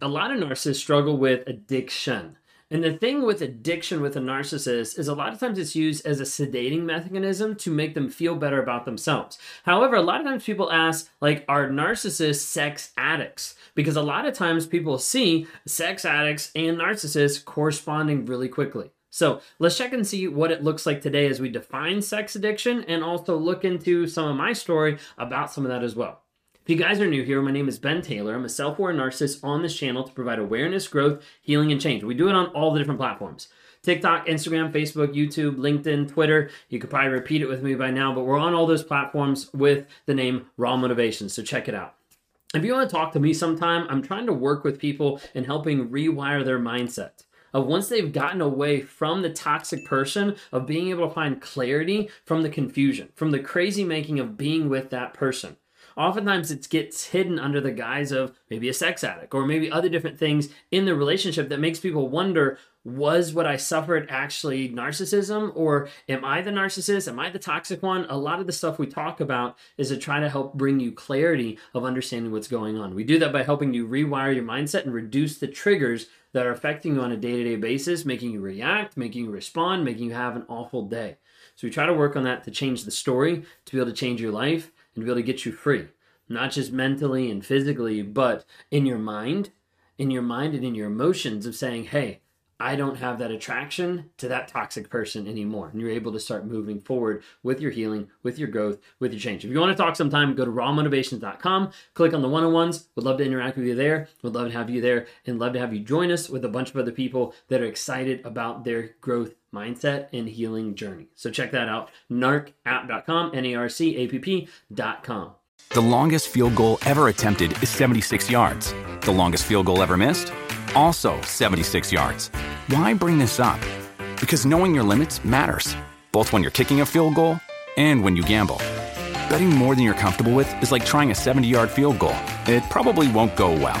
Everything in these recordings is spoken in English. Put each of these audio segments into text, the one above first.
a lot of narcissists struggle with addiction. And the thing with addiction with a narcissist is a lot of times it's used as a sedating mechanism to make them feel better about themselves. However, a lot of times people ask, like, are narcissists sex addicts? Because a lot of times people see sex addicts and narcissists corresponding really quickly. So let's check and see what it looks like today as we define sex addiction and also look into some of my story about some of that as well. If you guys are new here, my name is Ben Taylor. I'm a self aware narcissist on this channel to provide awareness, growth, healing, and change. We do it on all the different platforms TikTok, Instagram, Facebook, YouTube, LinkedIn, Twitter. You could probably repeat it with me by now, but we're on all those platforms with the name Raw Motivation. So check it out. If you want to talk to me sometime, I'm trying to work with people in helping rewire their mindset of once they've gotten away from the toxic person of being able to find clarity from the confusion, from the crazy making of being with that person oftentimes it gets hidden under the guise of maybe a sex addict or maybe other different things in the relationship that makes people wonder was what I suffered actually narcissism or am I the narcissist? Am I the toxic one? A lot of the stuff we talk about is to try to help bring you clarity of understanding what's going on. We do that by helping you rewire your mindset and reduce the triggers that are affecting you on a day to day basis, making you react, making you respond, making you have an awful day. So we try to work on that to change the story, to be able to change your life, and be able to get you free, not just mentally and physically, but in your mind, in your mind and in your emotions of saying, hey, I don't have that attraction to that toxic person anymore. And you're able to start moving forward with your healing, with your growth, with your change. If you want to talk sometime, go to rawmotivations.com, click on the one on ones. We'd love to interact with you there. We'd love to have you there and love to have you join us with a bunch of other people that are excited about their growth mindset and healing journey. So check that out. narcapp.com, N A R C A P P.com. The longest field goal ever attempted is 76 yards. The longest field goal ever missed? Also 76 yards. Why bring this up? Because knowing your limits matters, both when you're kicking a field goal and when you gamble. Betting more than you're comfortable with is like trying a 70 yard field goal. It probably won't go well.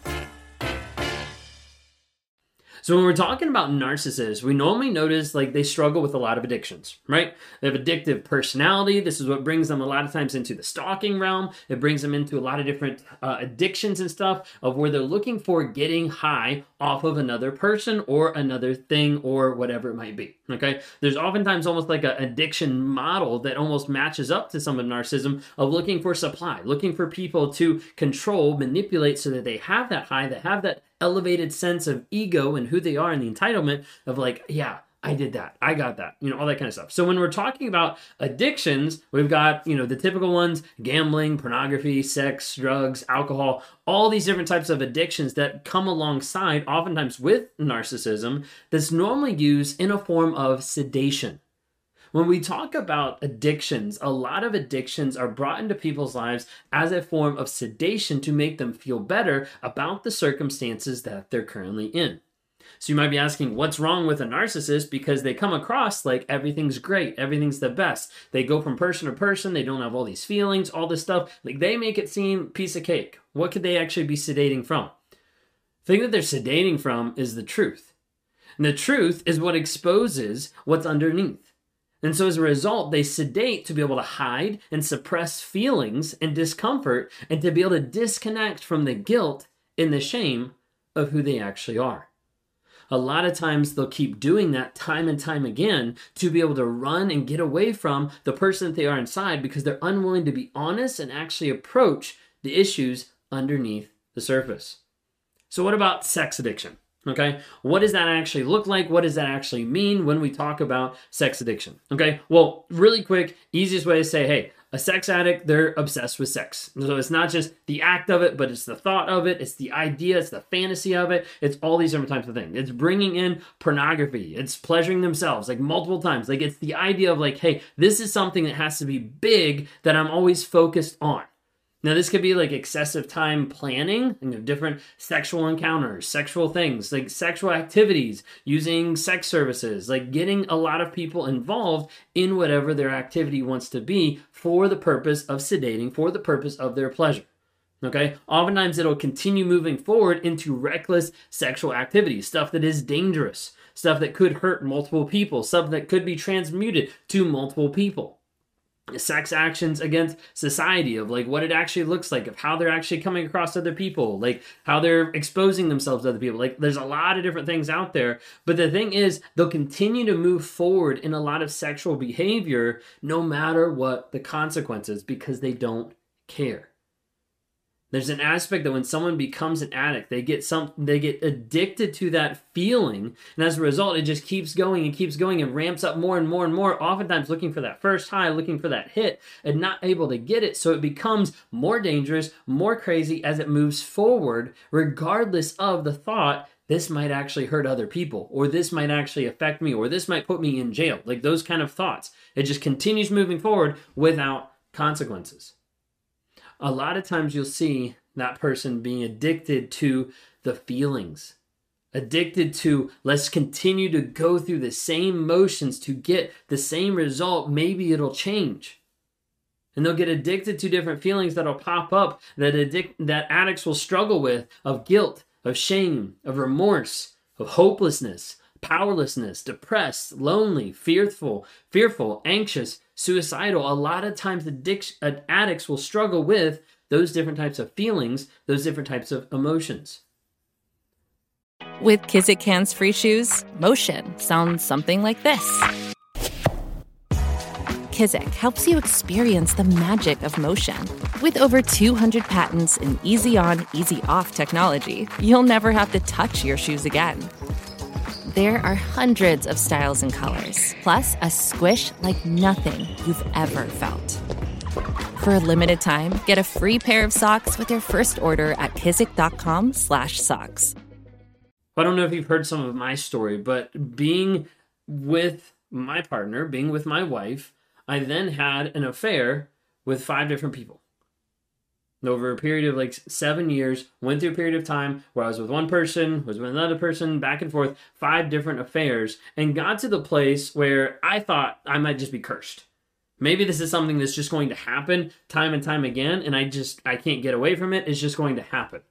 So when we're talking about narcissists, we normally notice like they struggle with a lot of addictions, right? They have addictive personality. This is what brings them a lot of times into the stalking realm. It brings them into a lot of different uh, addictions and stuff of where they're looking for getting high off of another person or another thing or whatever it might be. Okay, there's oftentimes almost like an addiction model that almost matches up to some of narcissism of looking for supply, looking for people to control, manipulate so that they have that high, that have that elevated sense of ego and who they are and the entitlement of like, yeah, I did that. I got that. You know, all that kind of stuff. So when we're talking about addictions, we've got, you know, the typical ones, gambling, pornography, sex, drugs, alcohol, all these different types of addictions that come alongside oftentimes with narcissism that's normally used in a form of sedation. When we talk about addictions, a lot of addictions are brought into people's lives as a form of sedation to make them feel better about the circumstances that they're currently in. So you might be asking, what's wrong with a narcissist? Because they come across like everything's great, everything's the best. They go from person to person, they don't have all these feelings, all this stuff. Like they make it seem piece of cake. What could they actually be sedating from? The thing that they're sedating from is the truth. And the truth is what exposes what's underneath. And so as a result, they sedate to be able to hide and suppress feelings and discomfort and to be able to disconnect from the guilt and the shame of who they actually are. A lot of times they'll keep doing that time and time again to be able to run and get away from the person that they are inside because they're unwilling to be honest and actually approach the issues underneath the surface. So, what about sex addiction? Okay, what does that actually look like? What does that actually mean when we talk about sex addiction? Okay, well, really quick, easiest way to say, hey, a sex addict, they're obsessed with sex. So it's not just the act of it, but it's the thought of it, it's the idea, it's the fantasy of it, it's all these different types of things. It's bringing in pornography, it's pleasuring themselves like multiple times. Like it's the idea of like, hey, this is something that has to be big that I'm always focused on. Now, this could be like excessive time planning, you know, different sexual encounters, sexual things, like sexual activities, using sex services, like getting a lot of people involved in whatever their activity wants to be for the purpose of sedating, for the purpose of their pleasure. Okay, oftentimes it'll continue moving forward into reckless sexual activity, stuff that is dangerous, stuff that could hurt multiple people, stuff that could be transmuted to multiple people sex actions against society of like what it actually looks like of how they're actually coming across other people like how they're exposing themselves to other people. Like there's a lot of different things out there but the thing is they'll continue to move forward in a lot of sexual behavior no matter what the consequences because they don't care there's an aspect that when someone becomes an addict, they get some they get addicted to that feeling, and as a result, it just keeps going and keeps going and ramps up more and more and more. Oftentimes, looking for that first high, looking for that hit, and not able to get it. So it becomes more dangerous, more crazy as it moves forward, regardless of the thought this might actually hurt other people, or this might actually affect me, or this might put me in jail. Like those kind of thoughts. It just continues moving forward without consequences a lot of times you'll see that person being addicted to the feelings addicted to let's continue to go through the same motions to get the same result. Maybe it'll change. And they'll get addicted to different feelings that'll pop up that addict that addicts will struggle with of guilt of shame of remorse of hopelessness powerlessness depressed lonely fearful fearful anxious suicidal, a lot of times addiction, uh, addicts will struggle with those different types of feelings, those different types of emotions. With Kizik hands free shoes, motion sounds something like this. Kizik helps you experience the magic of motion. With over 200 patents and easy on, easy off technology, you'll never have to touch your shoes again. There are hundreds of styles and colors, plus a squish like nothing you've ever felt. For a limited time, get a free pair of socks with your first order at kizik.com/socks. I don't know if you've heard some of my story, but being with my partner, being with my wife, I then had an affair with five different people over a period of like seven years, went through a period of time where I was with one person, was with another person, back and forth, five different affairs, and got to the place where I thought I might just be cursed. Maybe this is something that's just going to happen time and time again, and I just I can't get away from it. It's just going to happen.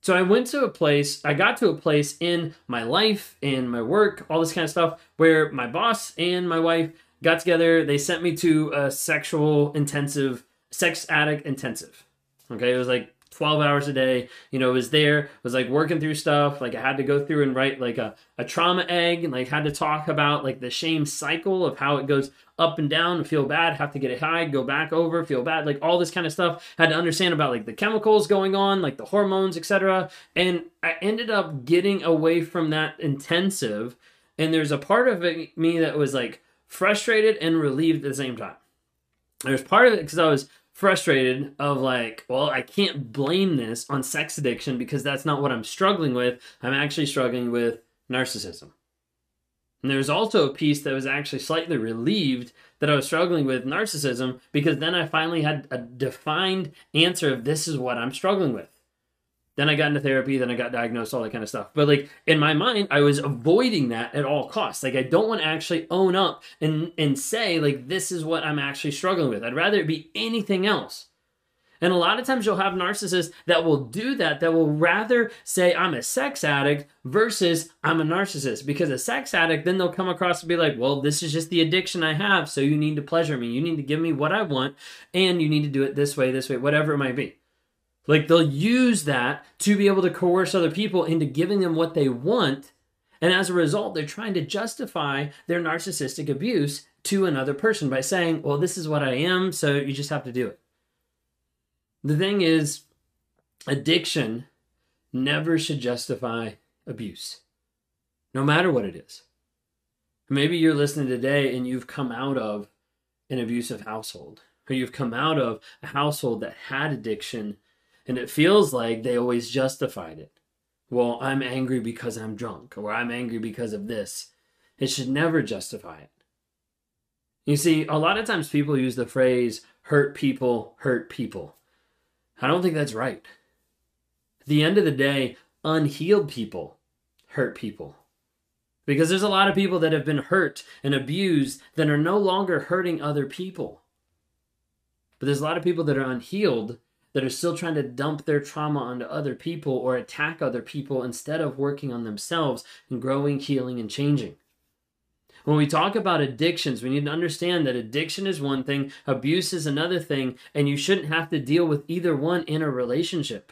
So I went to a place, I got to a place in my life, in my work, all this kind of stuff, where my boss and my wife got together. They sent me to a sexual intensive, sex addict intensive. Okay, it was like 12 hours a day. You know, was there, was like working through stuff. Like I had to go through and write like a, a trauma egg and like had to talk about like the shame cycle of how it goes up and down, feel bad, have to get it high, go back over, feel bad, like all this kind of stuff. Had to understand about like the chemicals going on, like the hormones, etc. And I ended up getting away from that intensive. And there's a part of it, me that was like frustrated and relieved at the same time. There's part of it because I was frustrated of like, well, I can't blame this on sex addiction because that's not what I'm struggling with. I'm actually struggling with narcissism. And there's also a piece that was actually slightly relieved that I was struggling with narcissism because then I finally had a defined answer of this is what I'm struggling with. Then I got into therapy, then I got diagnosed, all that kind of stuff. But like in my mind, I was avoiding that at all costs. Like I don't want to actually own up and and say like this is what I'm actually struggling with. I'd rather it be anything else. And a lot of times you'll have narcissists that will do that, that will rather say, I'm a sex addict versus I'm a narcissist. Because a sex addict, then they'll come across and be like, well, this is just the addiction I have. So you need to pleasure me. You need to give me what I want. And you need to do it this way, this way, whatever it might be. Like they'll use that to be able to coerce other people into giving them what they want. And as a result, they're trying to justify their narcissistic abuse to another person by saying, well, this is what I am, so you just have to do it. The thing is, addiction never should justify abuse, no matter what it is. Maybe you're listening today and you've come out of an abusive household, or you've come out of a household that had addiction and it feels like they always justified it. Well, I'm angry because I'm drunk, or I'm angry because of this. It should never justify it. You see, a lot of times people use the phrase hurt people, hurt people. I don't think that's right. At the end of the day, unhealed people hurt people. Because there's a lot of people that have been hurt and abused that are no longer hurting other people. But there's a lot of people that are unhealed that are still trying to dump their trauma onto other people or attack other people instead of working on themselves and growing, healing, and changing. When we talk about addictions, we need to understand that addiction is one thing, abuse is another thing, and you shouldn't have to deal with either one in a relationship.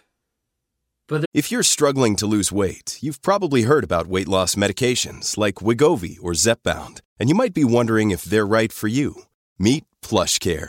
But if you're struggling to lose weight, you've probably heard about weight loss medications like Wegovy or Zepbound, and you might be wondering if they're right for you. Meet PlushCare,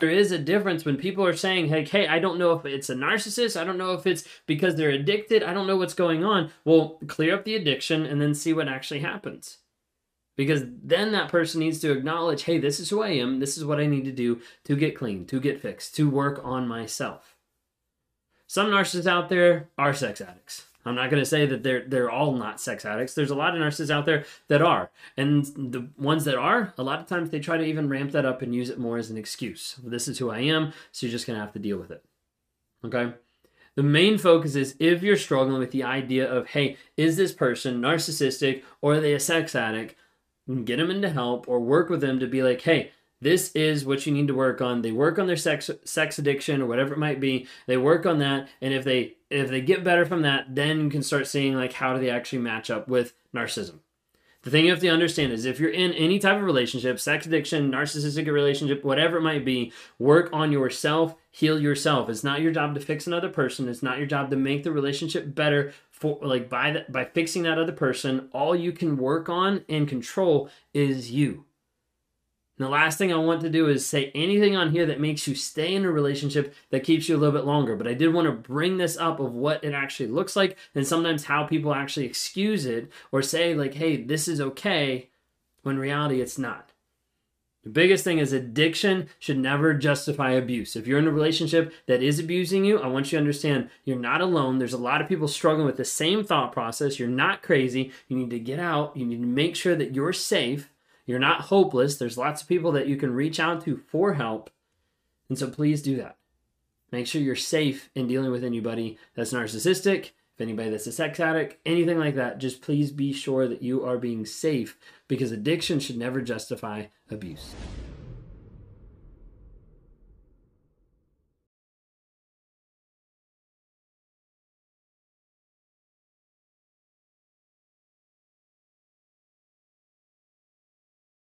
There is a difference when people are saying, hey, hey, I don't know if it's a narcissist. I don't know if it's because they're addicted. I don't know what's going on. Well, clear up the addiction and then see what actually happens because then that person needs to acknowledge hey this is who i am this is what i need to do to get clean to get fixed to work on myself some narcissists out there are sex addicts i'm not going to say that they're they're all not sex addicts. There's a lot of nurses out there that are. And the ones that are a lot of times they try to even ramp that up and use it more as an excuse. This is who i am so you're just going to have to deal with it. Okay? The main focus is if you're struggling with the idea of, hey, is this person narcissistic or are they a sex addict? get them into help or work with them to be like, hey, this is what you need to work on. They work on their sex sex addiction or whatever it might be. They work on that, and if they if they get better from that, then you can start seeing like how do they actually match up with narcissism. The thing you have to understand is if you're in any type of relationship, sex addiction, narcissistic relationship, whatever it might be, work on yourself, heal yourself. It's not your job to fix another person. It's not your job to make the relationship better for like by the, by fixing that other person. All you can work on and control is you. And the last thing I want to do is say anything on here that makes you stay in a relationship that keeps you a little bit longer. But I did want to bring this up of what it actually looks like and sometimes how people actually excuse it or say, like, hey, this is okay, when reality it's not. The biggest thing is addiction should never justify abuse. If you're in a relationship that is abusing you, I want you to understand you're not alone. There's a lot of people struggling with the same thought process. You're not crazy. You need to get out. You need to make sure that you're safe you're not hopeless. There's lots of people that you can reach out to for help. And so please do that. Make sure you're safe in dealing with anybody that's narcissistic, if anybody that's a sex addict, anything like that. Just please be sure that you are being safe because addiction should never justify abuse.